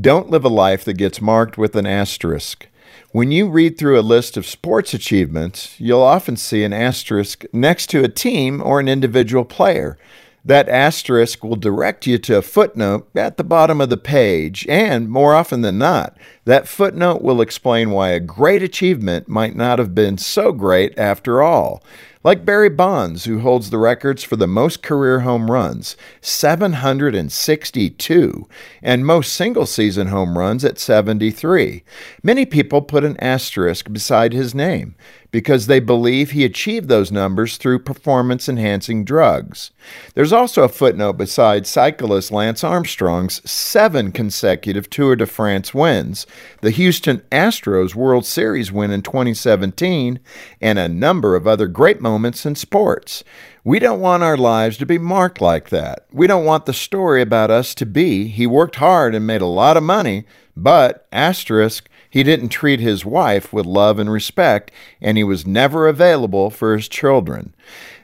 Don't live a life that gets marked with an asterisk. When you read through a list of sports achievements, you'll often see an asterisk next to a team or an individual player. That asterisk will direct you to a footnote at the bottom of the page, and more often than not, that footnote will explain why a great achievement might not have been so great after all. Like Barry Bonds, who holds the records for the most career home runs, 762, and most single season home runs at 73. Many people put an asterisk beside his name because they believe he achieved those numbers through performance enhancing drugs. There's also a footnote beside cyclist Lance Armstrong's seven consecutive Tour de France wins, the Houston Astros World Series win in 2017, and a number of other great moments in sports. We don't want our lives to be marked like that. We don't want the story about us to be he worked hard and made a lot of money, but, asterisk, he didn't treat his wife with love and respect, and he was never available for his children.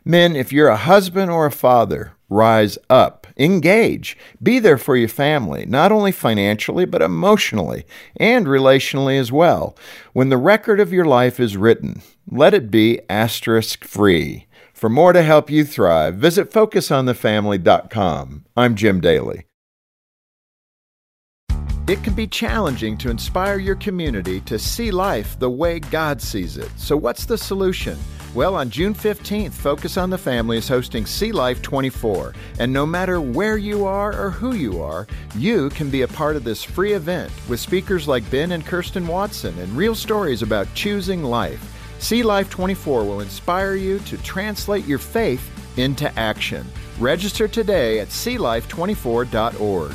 Men, if you're a husband or a father, rise up, engage, be there for your family, not only financially, but emotionally and relationally as well. When the record of your life is written, let it be asterisk free. For more to help you thrive, visit FocusOnTheFamily.com. I'm Jim Daly. It can be challenging to inspire your community to see life the way God sees it. So, what's the solution? Well, on June 15th, Focus on the Family is hosting See Life 24. And no matter where you are or who you are, you can be a part of this free event with speakers like Ben and Kirsten Watson and real stories about choosing life. See Life 24 will inspire you to translate your faith into action. Register today at seelife24.org.